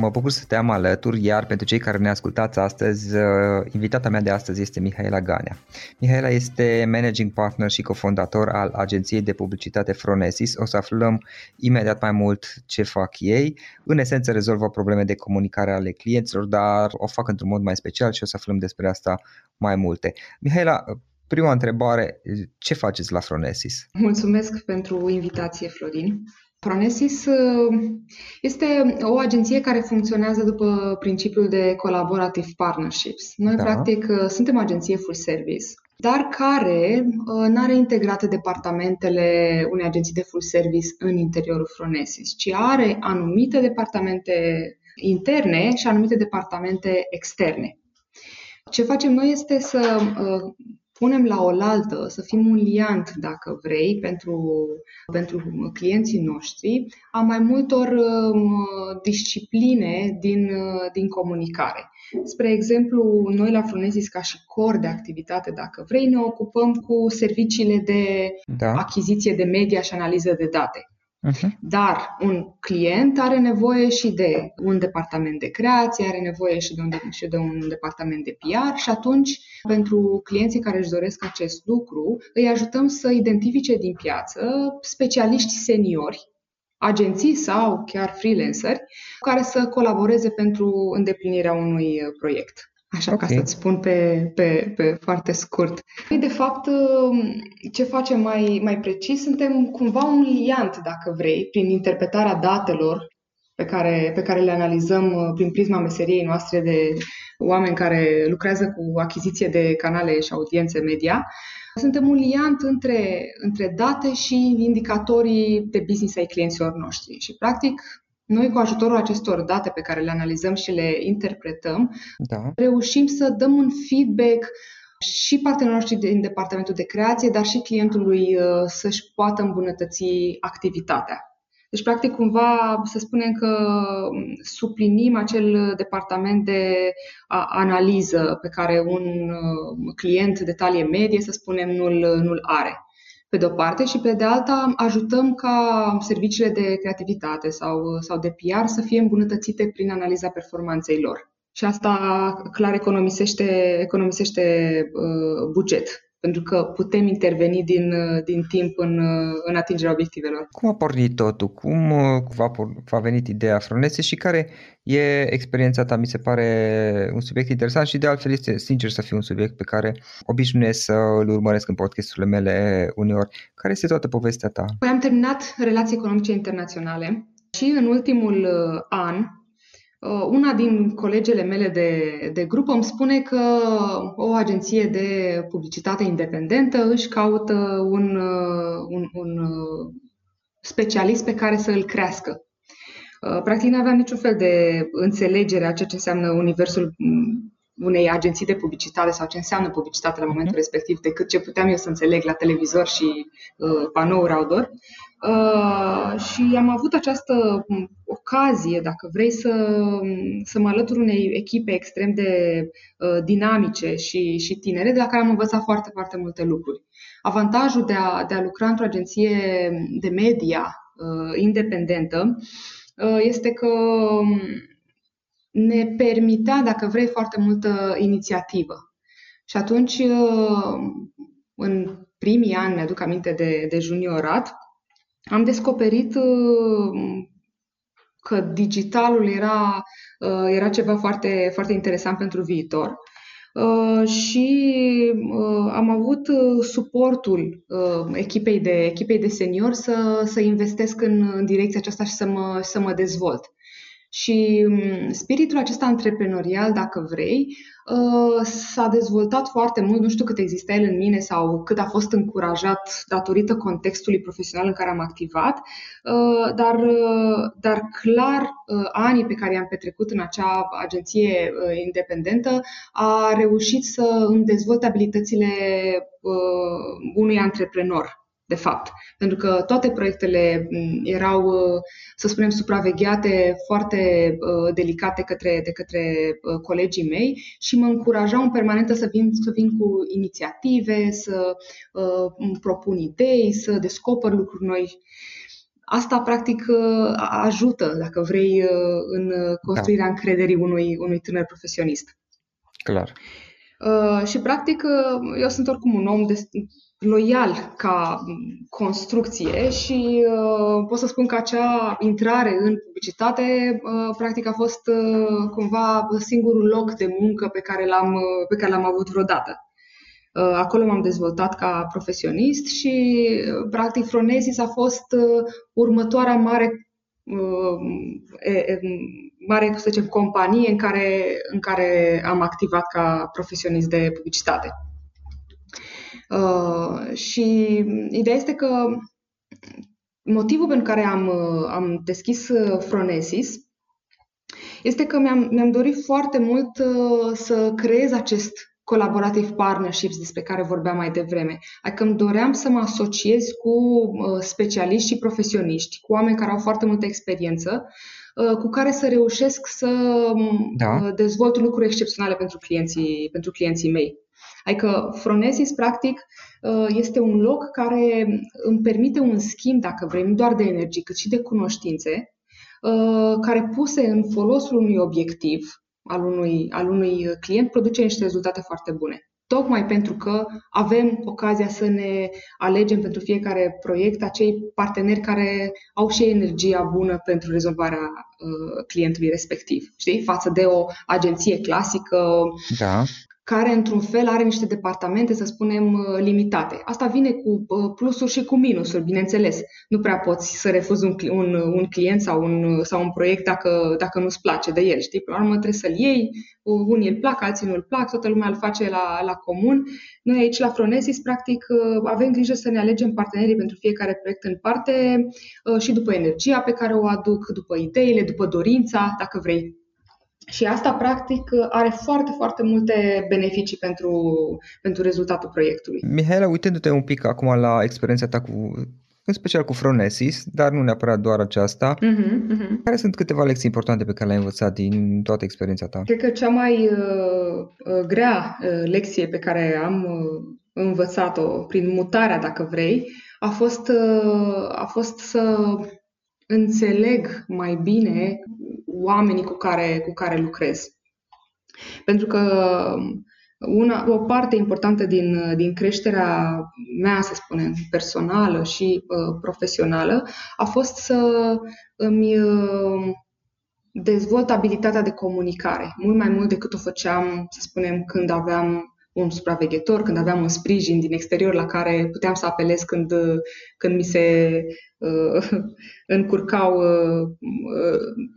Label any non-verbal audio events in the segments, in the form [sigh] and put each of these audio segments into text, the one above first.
Mă bucur să te am alături, iar pentru cei care ne ascultați astăzi, uh, invitata mea de astăzi este Mihaela Ganea. Mihaela este managing partner și cofondator al agenției de publicitate Fronesis. O să aflăm imediat mai mult ce fac ei. În esență rezolvă probleme de comunicare ale clienților, dar o fac într-un mod mai special și o să aflăm despre asta mai multe. Mihaela, prima întrebare, ce faceți la Fronesis? Mulțumesc pentru invitație, Florin. Pronesis uh, este o agenție care funcționează după principiul de collaborative partnerships. Noi, da. practic, uh, suntem o agenție full service, dar care uh, nu are integrate departamentele unei agenții de full service în interiorul Fronesis, ci are anumite departamente interne și anumite departamente externe. Ce facem noi este să punem la oaltă, să fim un liant, dacă vrei, pentru, pentru clienții noștri, a mai multor um, discipline din, uh, din comunicare. Spre exemplu, noi la Fronesis, ca și cor de activitate, dacă vrei, ne ocupăm cu serviciile de da. achiziție de media și analiză de date. Uh-huh. Dar un client are nevoie și de un departament de creație, are nevoie și de, un, și de un departament de PR și atunci, pentru clienții care își doresc acest lucru, îi ajutăm să identifice din piață specialiști seniori, agenții sau chiar freelanceri, care să colaboreze pentru îndeplinirea unui proiect. Așa okay. ca să-ți spun pe, pe, pe foarte scurt. Păi, de fapt, ce facem mai, mai precis, suntem cumva un liant, dacă vrei, prin interpretarea datelor pe care, pe care le analizăm uh, prin prisma meseriei noastre de oameni care lucrează cu achiziție de canale și audiențe media. Suntem un liant între, între date și indicatorii de business ai clienților noștri. Și, practic, noi, cu ajutorul acestor date pe care le analizăm și le interpretăm, da. reușim să dăm un feedback și partenerilor noștri din departamentul de creație, dar și clientului uh, să-și poată îmbunătăți activitatea. Deci, practic, cumva să spunem că suplinim acel departament de analiză pe care un uh, client de talie medie, să spunem, nu-l, nu-l are pe de-o parte, și pe de alta ajutăm ca serviciile de creativitate sau, sau de PR să fie îmbunătățite prin analiza performanței lor. Și asta clar economisește, economisește uh, buget pentru că putem interveni din, din timp în, în atingerea obiectivelor. Cum a pornit totul? Cum uh, v-a, v-a venit ideea Fronețe și care e experiența ta? Mi se pare un subiect interesant și de altfel este sincer să fiu un subiect pe care obișnuiesc să îl urmăresc în podcasturile mele uneori. Care este toată povestea ta? Păi am terminat relații economice internaționale și în ultimul uh, an Uh, una din colegele mele de, de grup îmi spune că o agenție de publicitate independentă își caută un, uh, un, un uh, specialist pe care să îl crească. Practic nu aveam niciun fel de înțelegere a ceea ce înseamnă universul mm, unei agenții de publicitate sau ce înseamnă publicitate la momentul uh-huh. respectiv decât ce puteam eu să înțeleg la televizor și uh, panouri outdoor. Uh, și am avut această um, ocazie, dacă vrei, să, să mă alătur unei echipe extrem de uh, dinamice și, și tinere, de la care am învățat foarte, foarte multe lucruri. Avantajul de a, de a lucra într-o agenție de media uh, independentă uh, este că um, ne permitea, dacă vrei, foarte multă inițiativă. Și atunci, uh, în primii ani, mi-aduc aminte de, de juniorat, am descoperit că digitalul era, era ceva foarte, foarte interesant pentru viitor. și am avut suportul echipei de, echipei de senior să, să investesc în, în direcția aceasta și să mă, să mă dezvolt. Și mm, spiritul acesta antreprenorial, dacă vrei, uh, s-a dezvoltat foarte mult, nu știu cât există el în mine sau cât a fost încurajat datorită contextului profesional în care am activat, uh, dar, uh, dar clar anii pe care i-am petrecut în acea agenție independentă a reușit să îmi dezvolte abilitățile unui antreprenor de fapt. Pentru că toate proiectele erau, uh, să spunem, supravegheate foarte uh, delicate către, de către uh, colegii mei și mă încurajau în permanentă să vin, să vin cu inițiative, să uh, propun idei, să descoper lucruri noi. Asta, practic, ajută, dacă vrei, în construirea da. încrederii unui, unui tânăr profesionist. Clar. Uh, și, practic, eu sunt oricum un om de, loial ca construcție și uh, pot să spun că acea intrare în publicitate uh, practic a fost uh, cumva singurul loc de muncă pe care l-am, uh, pe care l-am avut vreodată. Uh, acolo m-am dezvoltat ca profesionist și uh, practic Fronesis a fost uh, următoarea mare uh, e, mare, să zicem, companie în care, în care am activat ca profesionist de publicitate. Uh, și ideea este că motivul pentru care am, uh, am deschis uh, Fronesis este că mi-am, mi-am dorit foarte mult să creez acest collaborative partnerships despre care vorbeam mai devreme. Adică îmi doream să mă asociez cu specialiști și profesioniști, cu oameni care au foarte multă experiență, cu care să reușesc să da. dezvolt lucruri excepționale pentru clienții, pentru clienții mei. Adică Fronesis, practic, uh, este un loc care îmi permite un schimb, dacă vrei, nu doar de energie, cât și de cunoștințe, uh, care puse în folosul unui obiectiv al unui, al unui client produce niște rezultate foarte bune. Tocmai pentru că avem ocazia să ne alegem pentru fiecare proiect acei parteneri care au și energia bună pentru rezolvarea uh, clientului respectiv, știi? Față de o agenție clasică da care într-un fel are niște departamente, să spunem, uh, limitate. Asta vine cu uh, plusuri și cu minusuri, bineînțeles. Nu prea poți să refuzi un, un, un client sau un, sau un proiect dacă, dacă nu-ți place de el, știi? Până la urmă trebuie să-l iei, unii îl plac, alții nu îl plac, toată lumea îl face la, la comun. Noi aici la Fronesis, practic, uh, avem grijă să ne alegem partenerii pentru fiecare proiect în parte și după energia pe care o aduc, după ideile, după dorința, dacă vrei, și asta, practic, are foarte, foarte multe beneficii pentru, pentru rezultatul proiectului. Mihaela, uitându-te un pic acum la experiența ta cu în special cu Fronesis, dar nu neapărat doar aceasta. Uh-huh, uh-huh. Care sunt câteva lecții importante pe care le-ai învățat din toată experiența ta? Cred că cea mai uh, uh grea uh, lecție pe care am uh, învățat-o prin mutarea, dacă vrei, a fost, uh, a fost să înțeleg mai bine oamenii cu care, cu care lucrez. Pentru că una, o parte importantă din, din creșterea mea, să spunem, personală și uh, profesională, a fost să îmi uh, dezvolt abilitatea de comunicare, mult mai mult decât o făceam, să spunem, când aveam un supraveghetor, când aveam un sprijin din exterior la care puteam să apelez când, când mi se uh, [laughs] încurcau uh,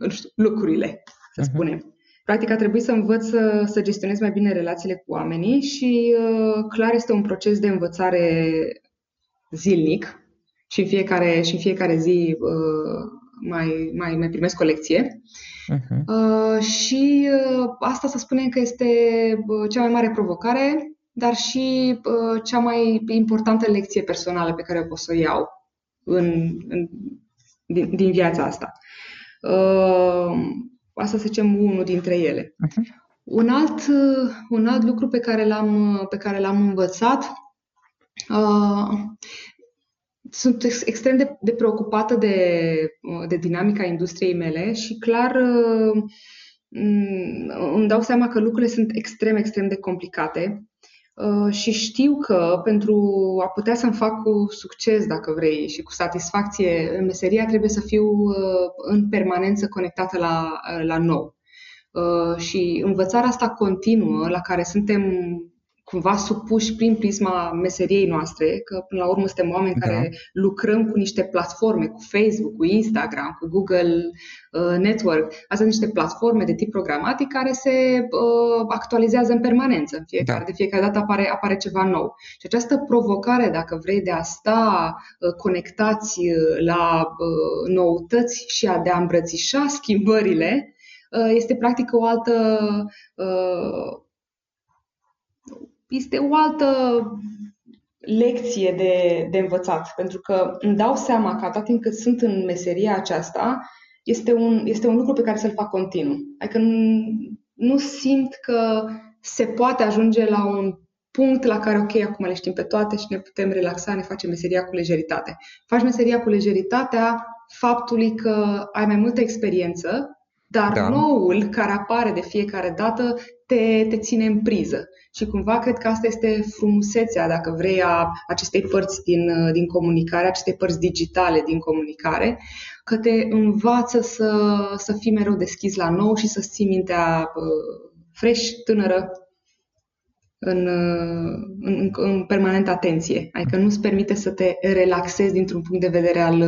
uh, știu, lucrurile, să uh-huh. spunem. Practic a trebuit să învăț să, să gestionez mai bine relațiile cu oamenii și uh, clar este un proces de învățare zilnic și în fiecare, și în fiecare zi uh, mai, mai, mai primesc o lecție. Uh-huh. Uh, și uh, asta să spunem că este uh, cea mai mare provocare, dar și uh, cea mai importantă lecție personală pe care o pot să o iau în, în, din, din viața asta. Uh, asta să zicem unul dintre ele. Uh-huh. Un, alt, uh, un alt lucru pe care l-am, uh, pe care l-am învățat uh, sunt extrem de, de preocupată de, de dinamica industriei mele și clar îmi dau seama că lucrurile sunt extrem, extrem de complicate Uh, și știu că pentru a putea să-mi fac cu succes, dacă vrei, și cu satisfacție în meseria, trebuie să fiu uh, în permanență conectată la, uh, la nou. Și învățarea asta continuă, la care suntem cumva supuși prin prisma meseriei noastre, că până la urmă suntem oameni da. care lucrăm cu niște platforme, cu Facebook, cu Instagram, cu Google uh, Network. Astea sunt niște platforme de tip programatic care se uh, actualizează în permanență. În fiecare, da. De fiecare dată apare, apare ceva nou. Și această provocare, dacă vrei, de a sta uh, conectați uh, la uh, noutăți și a de a îmbrățișa schimbările, uh, este practic o altă uh, este o altă lecție de, de învățat, pentru că îmi dau seama că atât timp cât sunt în meseria aceasta, este un, este un lucru pe care să-l fac continuu. Adică nu, nu simt că se poate ajunge la un punct la care, ok, acum le știm pe toate și ne putem relaxa, ne facem meseria cu lejeritate. Faci meseria cu lejeritatea faptului că ai mai multă experiență, dar da. noul care apare de fiecare dată te, te ține în priză. Și cumva cred că asta este frumusețea, dacă vrei, a acestei părți din, din comunicare, acestei părți digitale din comunicare, că te învață să, să fii mereu deschis la nou și să ții mintea uh, fresh, tânără, în, în, în permanentă atenție. Adică nu-ți permite să te relaxezi dintr-un punct de vedere al,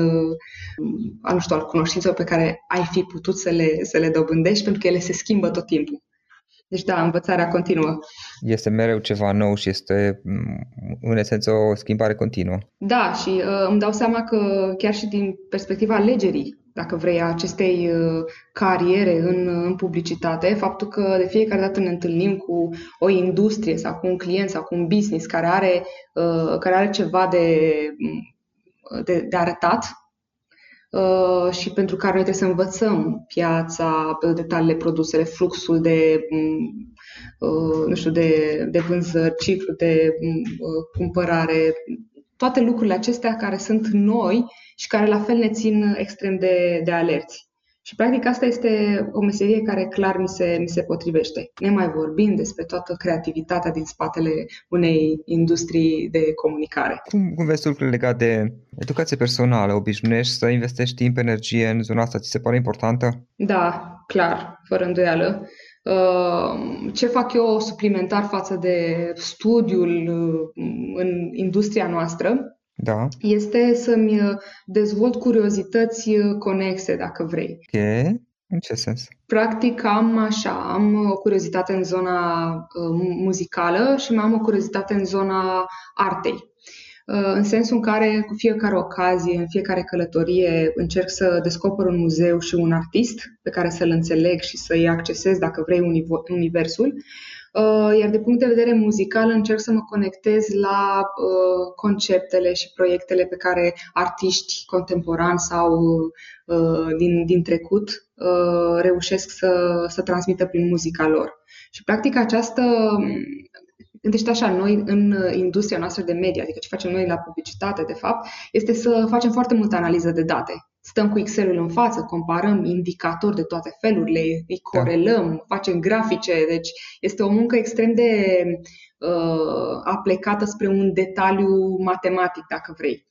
al, nu știu, al cunoștințelor pe care ai fi putut să le, să le dobândești, pentru că ele se schimbă tot timpul. Deci da, învățarea continuă. Este mereu ceva nou și este în esență o schimbare continuă. Da, și uh, îmi dau seama că chiar și din perspectiva alegerii, dacă vrei, a acestei uh, cariere în, în publicitate, faptul că de fiecare dată ne întâlnim cu o industrie sau cu un client sau cu un business care are, uh, care are ceva de, de, de arătat Uh, și pentru care noi trebuie să învățăm piața, detaliile produsele, fluxul de, mm, uh, nu știu, de, de vânzări, ciclu de mm, uh, cumpărare, toate lucrurile acestea care sunt noi și care la fel ne țin extrem de, de alerți. Și practic asta este o meserie care clar mi se, mi se potrivește. Ne mai vorbim despre toată creativitatea din spatele unei industrii de comunicare. Cum, cum vezi lucrurile legate de educație personală? Obișnuiești să investești timp, energie în zona asta? Ți se pare importantă? Da, clar, fără îndoială. Uh, ce fac eu suplimentar față de studiul uh, în industria noastră da. este să-mi uh, dezvolt curiozități uh, conexe, dacă vrei. Ok. În ce sens? Practic am așa, am o curiozitate în zona uh, muzicală și mai am o curiozitate în zona artei. În sensul în care cu fiecare ocazie, în fiecare călătorie, încerc să descoper un muzeu și un artist pe care să-l înțeleg și să-i accesez, dacă vrei, universul Uh, iar de punct de vedere muzical încerc să mă conectez la uh, conceptele și proiectele pe care artiști contemporani sau uh, din, din trecut reușesc să, să transmită prin muzica lor. Și practic această Gândește așa, noi în industria noastră de media, adică ce facem noi la publicitate, de fapt, este să facem foarte multă analiză de date stăm cu Excel-ul în față, comparăm indicatori de toate felurile, îi da. corelăm, da. facem grafice, deci este o muncă extrem de uh, aplecată spre un detaliu matematic, dacă vrei.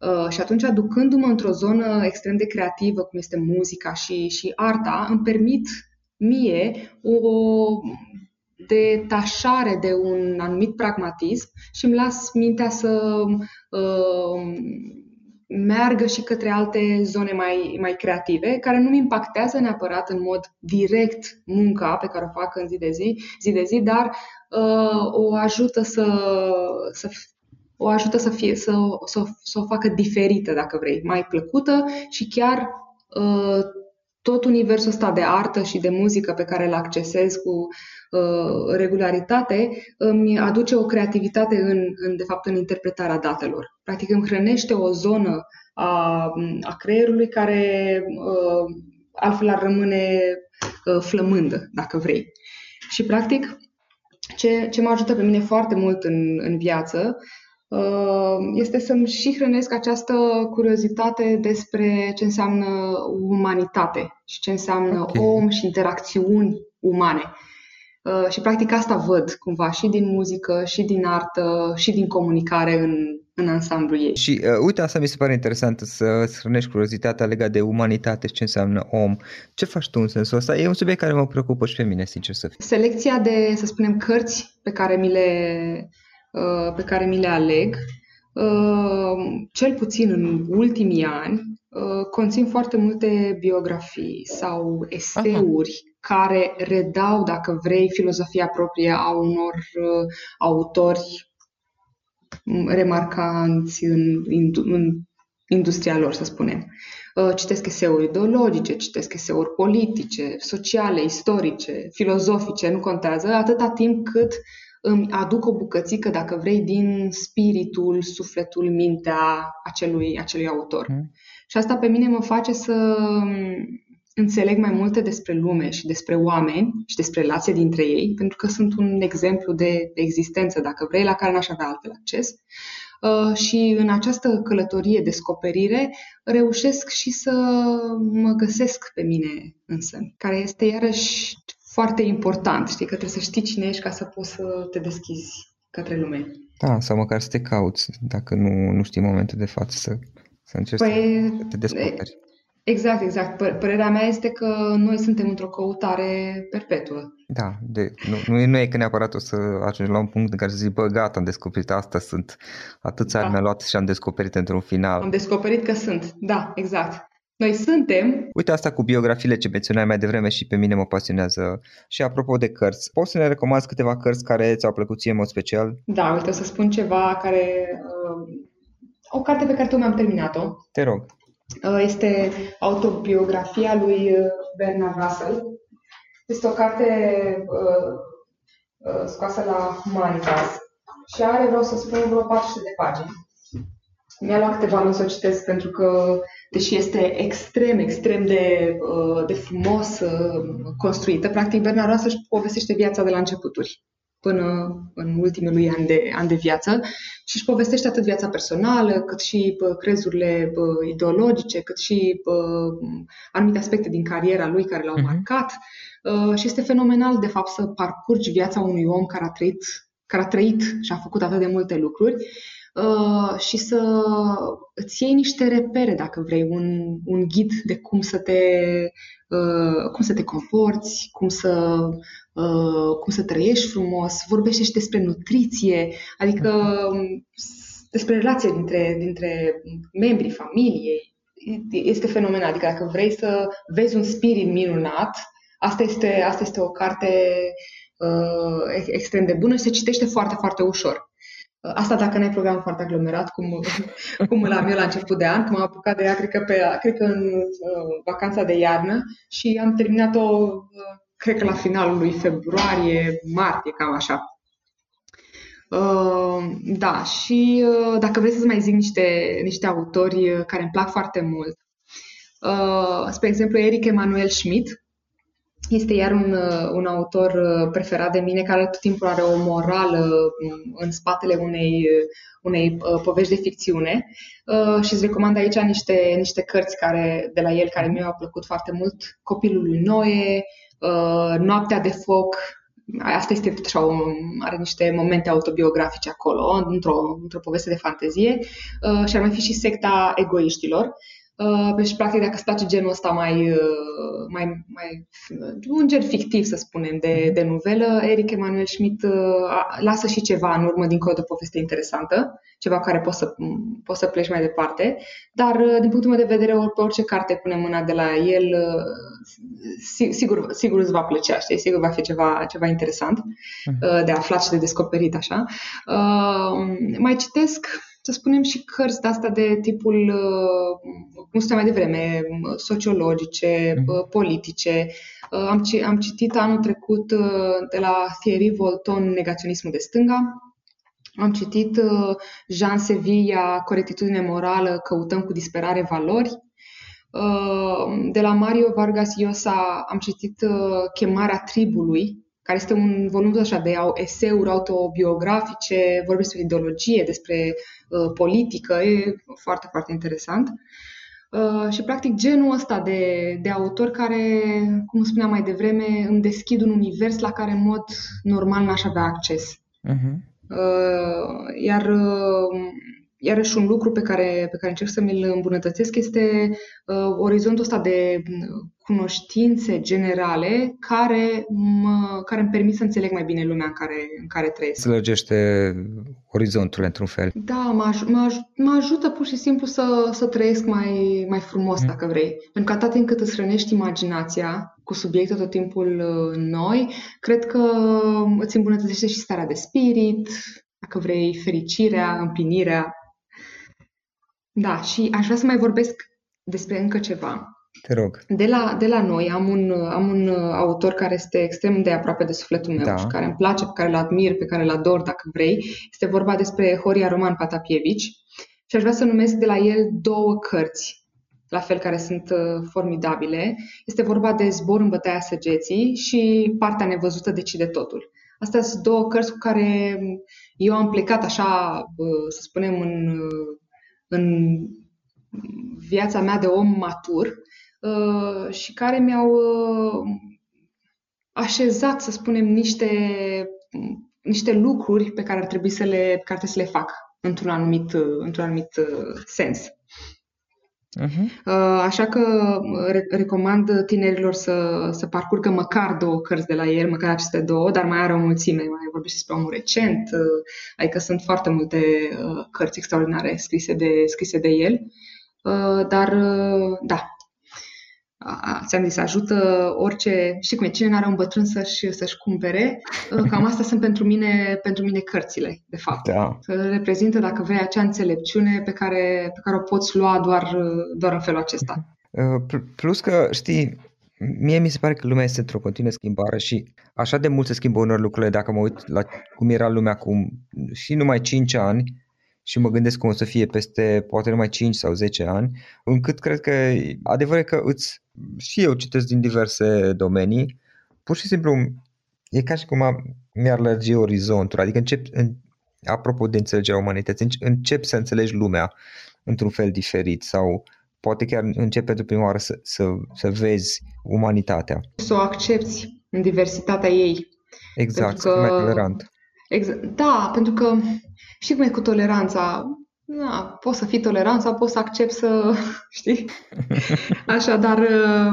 Uh, și atunci, aducându-mă într-o zonă extrem de creativă, cum este muzica și, și arta, îmi permit mie o detașare de un anumit pragmatism și îmi las mintea să uh, meargă și către alte zone mai, mai creative, care nu mi impactează neapărat în mod direct munca pe care o fac în zi de zi, zi, de zi dar uh, o ajută să, să o ajută să, fie, să, să, să o facă diferită, dacă vrei, mai plăcută și chiar uh, tot universul ăsta de artă și de muzică pe care îl accesez cu uh, regularitate îmi aduce o creativitate în, în, de fapt, în interpretarea datelor. Practic îmi hrănește o zonă a, a creierului care uh, altfel ar rămâne uh, flămândă, dacă vrei. Și, practic, ce, ce mă ajută pe mine foarte mult în, în viață Uh, este să-mi și hrănesc această curiozitate despre ce înseamnă umanitate și ce înseamnă okay. om și interacțiuni umane. Uh, și practic asta văd cumva și din muzică, și din artă, și din comunicare în, în ansamblu ei. Și uh, uite, asta mi se pare interesant, să hrănești curiozitatea legată de umanitate și ce înseamnă om. Ce faci tu în sensul ăsta? E un subiect care mă preocupă și pe mine, sincer să fiu. Selecția de, să spunem, cărți pe care mi le, uh, pe care mi le aleg, uh, cel puțin în ultimii ani, uh, conțin foarte multe biografii sau eseuri Aha. care redau, dacă vrei, filozofia proprie a unor uh, autori remarcanți în, în, în industria lor, să spunem. Uh, citesc eseuri ideologice, citesc eseuri politice, sociale, istorice, filozofice, nu contează, atâta timp cât îmi aduc o bucățică, dacă vrei, din spiritul, sufletul, mintea acelui, acelui autor. Mm. Și asta pe mine mă face să înțeleg mai multe despre lume și despre oameni și despre relația dintre ei, pentru că sunt un exemplu de existență, dacă vrei, la care n-aș avea altfel acces. Uh, și în această călătorie, descoperire, reușesc și să mă găsesc pe mine însă, care este iarăși foarte important, știi, că trebuie să știi cine ești ca să poți să te deschizi către lume. Da, sau măcar să te cauți, dacă nu, nu știi momentul de față să, să încerci păi, să te descoperi. Exact, exact. P- părerea mea este că noi suntem într-o căutare perpetuă. Da, de, nu, nu, nu e că neapărat o să ajungi la un punct în care să zici, bă, gata, am descoperit asta, sunt atâția da. ani mi-a luat și am descoperit într-un final. Am descoperit că sunt, da, exact. Noi suntem. Uite asta cu biografiile ce menționai mai devreme și pe mine mă pasionează. Și apropo de cărți, poți să ne recomanzi câteva cărți care ți-au plăcut ție în mod special? Da, uite, o să spun ceva care... Uh, o carte pe care tu mi-am terminat-o. Te rog. Uh, este autobiografia lui uh, Bernard Russell. Este o carte uh, uh, scoasă la Humanitas și are, vreau să spun, vreo 400 de pagini. Mi-a luat câteva luni să o citesc pentru că, deși este extrem, extrem de, uh, de frumos uh, construită, practic Bernard Russell își povestește viața de la începuturi până în ultimele ani de, ani de viață și își povestește atât viața personală, cât și bă, crezurile bă, ideologice, cât și bă, anumite aspecte din cariera lui care l-au uh-huh. marcat. Uh, și este fenomenal, de fapt, să parcurgi viața unui om care a trăit, care a trăit și a făcut atât de multe lucruri uh, și să îți iei niște repere, dacă vrei, un, un ghid de cum să te, uh, cum să te comporți, cum să Uh, cum să trăiești frumos, vorbește și despre nutriție, adică um, despre relația dintre, dintre membrii familiei. Este fenomenal. Adică dacă vrei să vezi un spirit minunat, asta este, asta este o carte uh, extrem de bună și se citește foarte, foarte ușor. Uh, asta dacă n-ai program foarte aglomerat, cum, [laughs] cum îl am eu la început de an, cum am apucat de ea, cred că, pe, cred că în uh, vacanța de iarnă și am terminat-o uh, cred că la finalul lui februarie, martie, cam așa. Uh, da, și uh, dacă vrei să-ți mai zic niște, niște autori uh, care îmi plac foarte mult, uh, spre exemplu Eric Emanuel Schmidt, este iar un, uh, un autor uh, preferat de mine care tot timpul are o morală um, în spatele unei, unei povești de ficțiune și îți recomand aici niște, niște cărți care, de la el care mi-au plăcut foarte mult. Copilul lui Noe, Uh, Noaptea de foc, asta este tot așa, un, are niște momente autobiografice acolo, într-o, într-o poveste de fantezie, uh, și ar mai fi și secta egoiștilor. Uh, deci, practic, dacă îți place genul ăsta mai, uh, mai, mai un gen fictiv, să spunem, de, mhm. de novelă, Eric Emanuel Schmidt uh, lasă și ceva în urmă dincolo de o poveste interesantă, ceva care poți să, poți să pleci mai departe, dar, uh, din punctul meu de vedere, pe orice carte pune mâna de la el, uh, sigur, sigur îți va plăcea, știi? Sigur va fi ceva, ceva interesant uh, de aflat și de descoperit, așa. Uh, mai citesc să spunem, și cărți de asta de tipul, uh, cum spuneam mai devreme, sociologice, mm. politice. Uh, am, am citit anul trecut de la Thierry Volton Negaționismul de stânga. Am citit Jean Sevilla, Corectitudine morală, căutăm cu disperare valori. De la Mario Vargas Llosa am citit Chemarea tribului, care este un volum așa de eseuri autobiografice, vorbește despre ideologie, despre uh, politică, e foarte, foarte interesant. Uh, și, practic, genul ăsta de, de autor care, cum spuneam mai devreme, îmi deschid un univers la care, în mod normal, n-aș avea acces. Uh-huh. Uh, iar uh, Iarăși un lucru pe care, pe care încerc să mi-l îmbunătățesc este uh, orizontul ăsta de cunoștințe generale care, mă, care îmi permit să înțeleg mai bine lumea în care, în care trăiesc. Să lărgește orizontul într-un fel. Da, mă, aj- mă, aj- mă ajută pur și simplu să, să trăiesc mai, mai frumos, mm. dacă vrei. Pentru că atât timp cât îți hrănești imaginația cu subiecte tot timpul uh, noi, cred că îți îmbunătățește și starea de spirit, dacă vrei, fericirea, împlinirea. Da, și aș vrea să mai vorbesc despre încă ceva. Te rog. De la, de la noi am un, am un autor care este extrem de aproape de sufletul meu da. și care îmi place, pe care îl admir, pe care îl ador, dacă vrei. Este vorba despre Horia Roman Patapievici și aș vrea să numesc de la el două cărți la fel care sunt uh, formidabile. Este vorba de Zbor în bătaia săgeții și Partea nevăzută decide totul. Astea sunt două cărți cu care eu am plecat așa, uh, să spunem, în, uh, în viața mea de om matur Uh, și care mi-au uh, așezat, să spunem, niște, niște lucruri pe care ar trebui să le, pe care trebuie să le fac într-un anumit, într-un anumit uh, sens. Uh-huh. Așa că recomand tinerilor să, să parcurgă măcar două cărți de la el, măcar aceste două, dar mai are o mulțime, mai vorbește despre omul recent, adică sunt foarte multe cărți extraordinare scrise de, scrise de el. Dar, da, ți-am zis, ajută orice, știi cum e, cine n-are un bătrân să-și, să-și cumpere, ă, [laughs] cam asta sunt pentru mine, pentru mine cărțile, de fapt. Da. Să reprezintă, dacă vrei, acea înțelepciune pe care, pe care o poți lua doar, doar în felul acesta. Ă, plus că, știi, mie mi se pare că lumea este într-o continuă schimbare și așa de mult se schimbă unor lucrurile dacă mă uit la cum era lumea acum și numai 5 ani, și mă gândesc cum o să fie peste poate numai 5 sau 10 ani, încât cred că adevărul e că îți, și eu citesc din diverse domenii, pur și simplu e ca și cum am, mi-ar lărgi orizontul, adică încep, în, apropo de înțelegerea umanității, încep să înțelegi lumea într-un fel diferit sau poate chiar încep pentru prima oară să, să, să vezi umanitatea. Să o accepti în diversitatea ei. Exact, să fii mai tolerant. Exact. Da, pentru că știi cum e cu toleranța. Da, poți să fii tolerant sau poți să accepti să, [laughs] știi? Așadar, uh,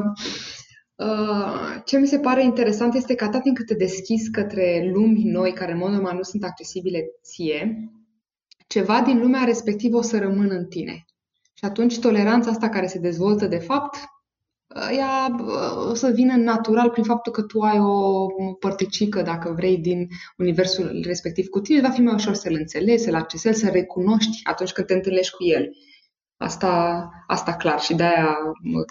uh, ce mi se pare interesant este că atât timp cât te deschizi către lumi noi care în mod normal nu sunt accesibile ție, ceva din lumea respectivă o să rămână în tine. Și atunci toleranța asta care se dezvoltă de fapt ea o să vină natural prin faptul că tu ai o părticică, dacă vrei, din universul respectiv cu tine, va fi mai ușor să-l înțelegi, să-l accesezi, să recunoști atunci când te întâlnești cu el. Asta, asta clar și de-aia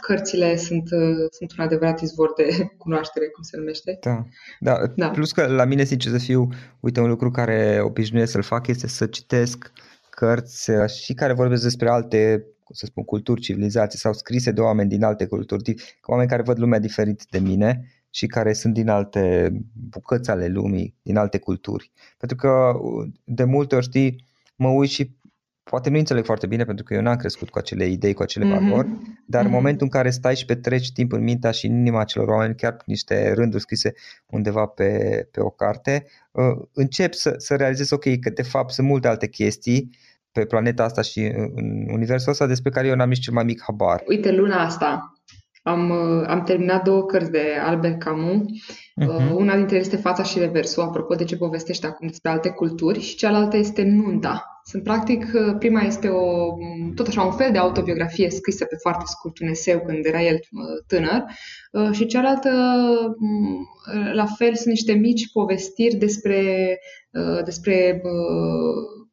cărțile sunt, sunt un adevărat izvor de cunoaștere, cum se numește. Da. da. da. Plus că la mine, sincer să fiu, uite, un lucru care obișnuiesc să-l fac este să citesc cărți și care vorbesc despre alte să spun, culturi, civilizații sau scrise de oameni din alte culturi, oameni care văd lumea diferit de mine și care sunt din alte bucăți ale lumii, din alte culturi. Pentru că de multe ori știi, mă uit și poate nu înțeleg foarte bine pentru că eu n-am crescut cu acele idei, cu acele mm-hmm. valori, dar mm-hmm. în momentul în care stai și petreci timp în mintea și în inima acelor oameni, chiar niște rânduri scrise undeva pe, pe o carte, uh, încep să, să realizezi, ok, că de fapt sunt multe alte chestii pe planeta asta și în universul ăsta despre care eu n-am nici cel mai mic habar. Uite, luna asta am, am terminat două cărți de Albert Camus. Uh-huh. Una dintre ele este Fața și Reversul, apropo de ce povestește acum despre alte culturi, și cealaltă este Nunta. Sunt practic, uh, prima este o, tot așa un fel de autobiografie scrisă pe foarte scurt, un eseu când era el uh, tânăr, uh, și cealaltă, mm, la fel, sunt niște mici povestiri despre, despre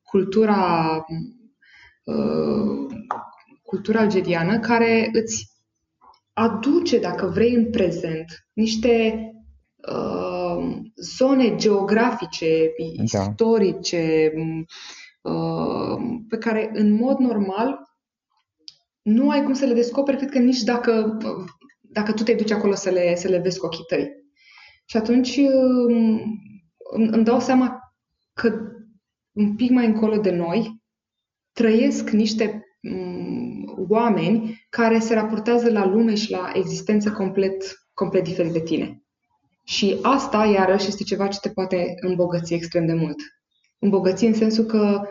cultura, uh, cultura algeriană care îți aduce, dacă vrei, în prezent niște uh, zone geografice, da. istorice, uh, pe care în mod normal nu ai cum să le descoperi, cred că nici dacă, dacă tu te duci acolo să le, să le vezi cu ochii tăi. Și atunci uh, îmi dau seama că un pic mai încolo de noi, trăiesc niște oameni care se raportează la lume și la existență complet, complet diferit de tine. Și asta, iarăși, este ceva ce te poate îmbogăți extrem de mult. Îmbogăți în sensul că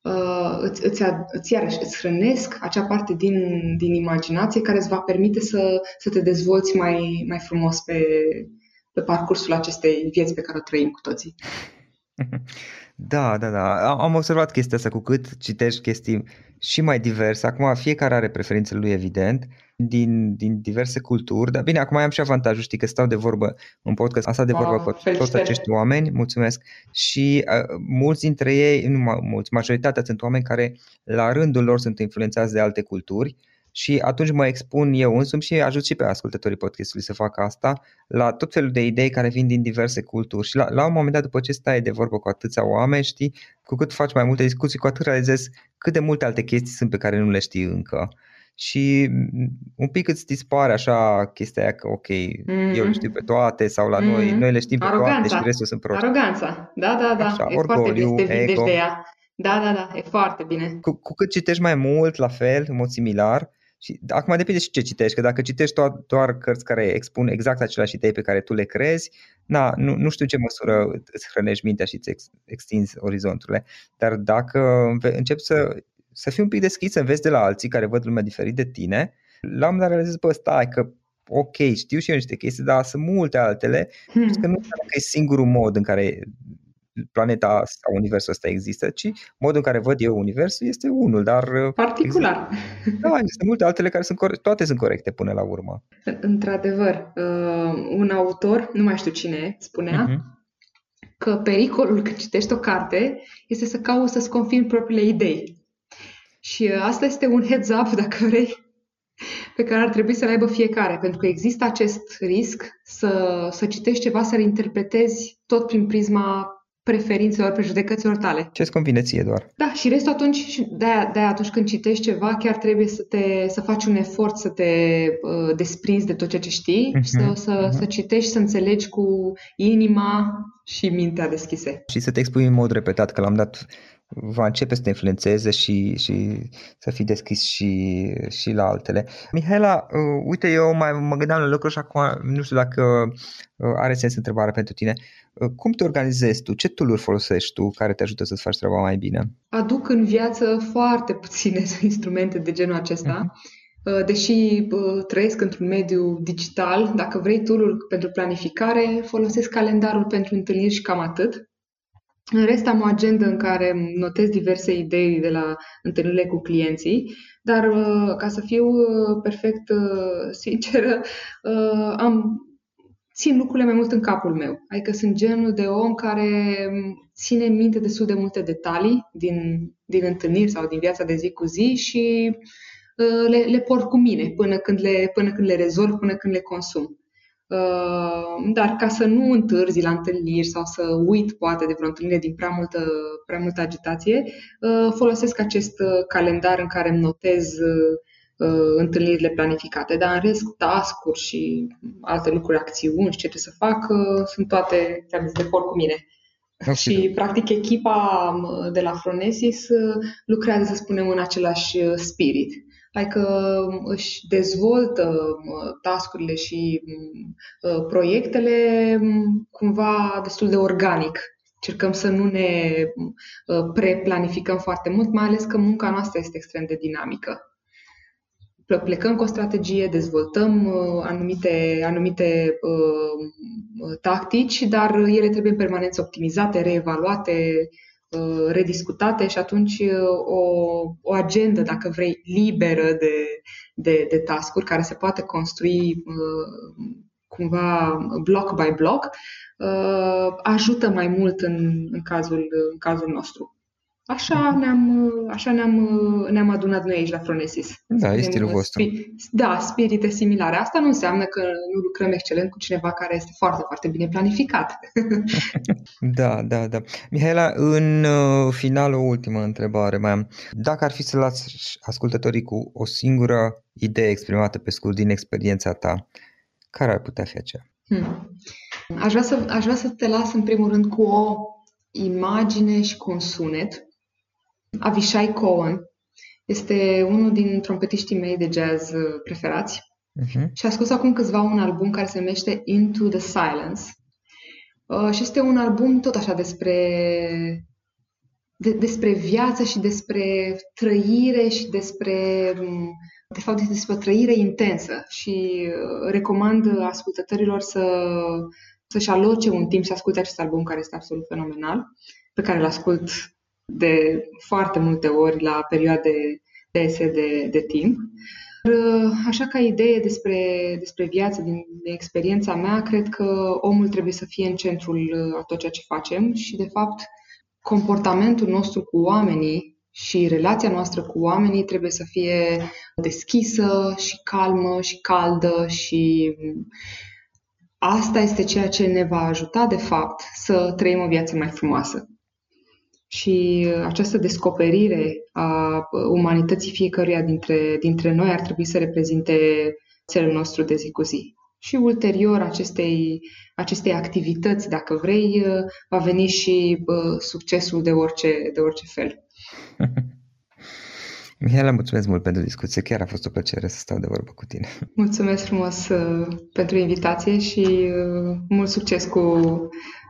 uh, îți, îți, îți, iarăși, îți hrănesc acea parte din, din imaginație care îți va permite să, să te dezvolți mai, mai frumos pe, pe parcursul acestei vieți pe care o trăim cu toții. [laughs] Da, da, da. Am observat chestia asta cu cât citești chestii și mai diverse. Acum fiecare are preferințele lui, evident, din, din diverse culturi. Dar bine, acum am și avantajul, știi, că stau de vorbă în podcast, asta de vorbă oh, cu felicitări. toți acești oameni, mulțumesc. Și uh, mulți dintre ei, nu mulți, majoritatea sunt oameni care la rândul lor sunt influențați de alte culturi și atunci mă expun eu însumi și ajut și pe ascultătorii podcastului să facă asta la tot felul de idei care vin din diverse culturi și la, la un moment dat după ce stai de vorbă cu atâția oameni, știi, cu cât faci mai multe discuții, cu atât realizezi cât de multe alte chestii sunt pe care nu le știi încă și un pic îți dispare așa chestia aia că ok, mm-hmm. eu le știu pe toate sau la mm-hmm. noi, noi le știm pe Aroganța. toate și restul sunt proști. Aroganța, da, da, da, așa, e orgoliu, foarte bine să te ego. de ea. Da, da, da, e foarte bine. Cu, cu cât citești mai mult, la fel, în mod similar, și acum depinde și ce citești, că dacă citești doar, doar cărți care expun exact aceleași idei pe care tu le crezi, na, nu, nu știu ce măsură îți hrănești mintea și îți ex, extinzi orizonturile. Dar dacă începi să, să fii un pic deschis, să înveți de la alții care văd lumea diferit de tine, la un moment dat realizezi, bă, stai, că ok, știu și eu niște chestii, dar sunt multe altele, hmm. că nu că e singurul mod în care planeta sau universul ăsta există, ci modul în care văd eu universul este unul, dar... Uh, Particular. Există, da, există multe altele care sunt corecte, toate sunt corecte până la urmă. Într-adevăr, uh, un autor, nu mai știu cine, spunea uh-huh. că pericolul când citești o carte este să cauți să-ți confirmi propriile idei. Și uh, asta este un heads up, [laughs] dacă vrei, pe care ar trebui să-l aibă fiecare, pentru că există acest risc să, să citești ceva, să-l interpretezi tot prin prisma preferințelor, prejudecăților tale. Ce-ți convine ție doar. Da, și restul atunci, de-aia, de atunci când citești ceva, chiar trebuie să, te, să faci un efort să te uh, desprinzi de tot ceea ce știi uh-huh, și să, să, uh-huh. să citești, să înțelegi cu inima și mintea deschise. Și să te expui în mod repetat, că l-am dat va începe să te influențeze și, și să fii deschis și, și la altele. Mihaela, uh, uite, eu mai mă gândeam la lucruri și acum nu știu dacă uh, are sens întrebarea pentru tine. Uh, cum te organizezi tu? Ce tool folosești tu care te ajută să-ți faci treaba mai bine? Aduc în viață foarte puține [laughs] instrumente de genul acesta. Uh-huh. Deși uh, trăiesc într-un mediu digital, dacă vrei tool pentru planificare, folosesc calendarul pentru întâlniri și cam atât. În rest am o agendă în care notez diverse idei de la întâlnirile cu clienții, dar uh, ca să fiu uh, perfect uh, sinceră, am țin lucrurile mai mult în capul meu. Adică sunt genul de om care ține minte destul de multe detalii din, din întâlniri sau din viața de zi cu zi și le, le port cu mine până când le, până când le rezolv, până când le consum. Uh, dar ca să nu întârzi la întâlniri sau să uit poate de vreo întâlnire din prea multă, prea multă agitație, uh, folosesc acest uh, calendar în care îmi notez întâlnirile planificate. Dar în rest, task-uri și alte lucruri, acțiuni și ce trebuie să fac, sunt toate de port cu mine. Okay. Și, practic, echipa um, de la Fronesis lucrează, să spunem, în același spirit adică își dezvoltă tascurile și ă, proiectele cumva destul de organic. Cercăm să nu ne ă, preplanificăm foarte mult, mai ales că munca noastră este extrem de dinamică. Plecăm cu o strategie, dezvoltăm ă, anumite, anumite uh, tactici, dar ele trebuie în permanență optimizate, reevaluate, Uh, rediscutate și atunci uh, o, o agendă, dacă vrei, liberă de, de, de task-uri care se poate construi uh, cumva block by block, ajută mai mult în, în, cazul, în cazul nostru. Așa ne-am, așa ne-am, ne-am adunat noi aici la Fronesis. Da, e stilul vostru. Da, spirite similare. Asta nu înseamnă că nu lucrăm excelent cu cineva care este foarte, foarte bine planificat. [laughs] da, da, da. Mihaela, în uh, final o ultimă întrebare mai am. Dacă ar fi să lați ascultătorii cu o singură idee exprimată pe scurt din experiența ta, care ar putea fi aceea? Hmm. Aș, vrea să, aș vrea să te las în primul rând cu o imagine și cu un sunet Avishai Cohen Este unul din trompetiștii mei de jazz uh, preferați. Uh-huh. Și a scos acum câțiva un album care se numește Into the Silence. Uh, și este un album tot așa despre de, despre viață și despre trăire și despre de fapt despre o trăire intensă și uh, recomand ascultătorilor să să-și aloce un timp să asculte acest album care este absolut fenomenal, pe care îl ascult de foarte multe ori la perioade dese de, de timp. Așa ca idee despre, despre viață, din experiența mea, cred că omul trebuie să fie în centrul a tot ceea ce facem și, de fapt, comportamentul nostru cu oamenii și relația noastră cu oamenii trebuie să fie deschisă și calmă și caldă și asta este ceea ce ne va ajuta, de fapt, să trăim o viață mai frumoasă. Și această descoperire a umanității fiecăruia dintre, dintre noi ar trebui să reprezinte țelul nostru de zi cu zi. Și ulterior acestei, acestei activități, dacă vrei, va veni și succesul de orice, de orice fel. [laughs] Mihaela, mulțumesc mult pentru discuție. Chiar a fost o plăcere să stau de vorbă cu tine. Mulțumesc frumos uh, pentru invitație și uh, mult succes cu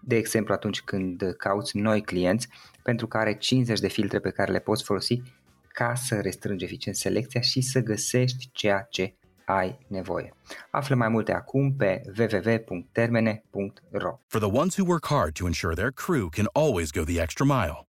de exemplu atunci când cauți noi clienți pentru care 50 de filtre pe care le poți folosi ca să restrângi eficient selecția și să găsești ceea ce ai nevoie. Află mai multe acum pe www.termene.ro For the ones who work hard to ensure their crew can always go the extra mile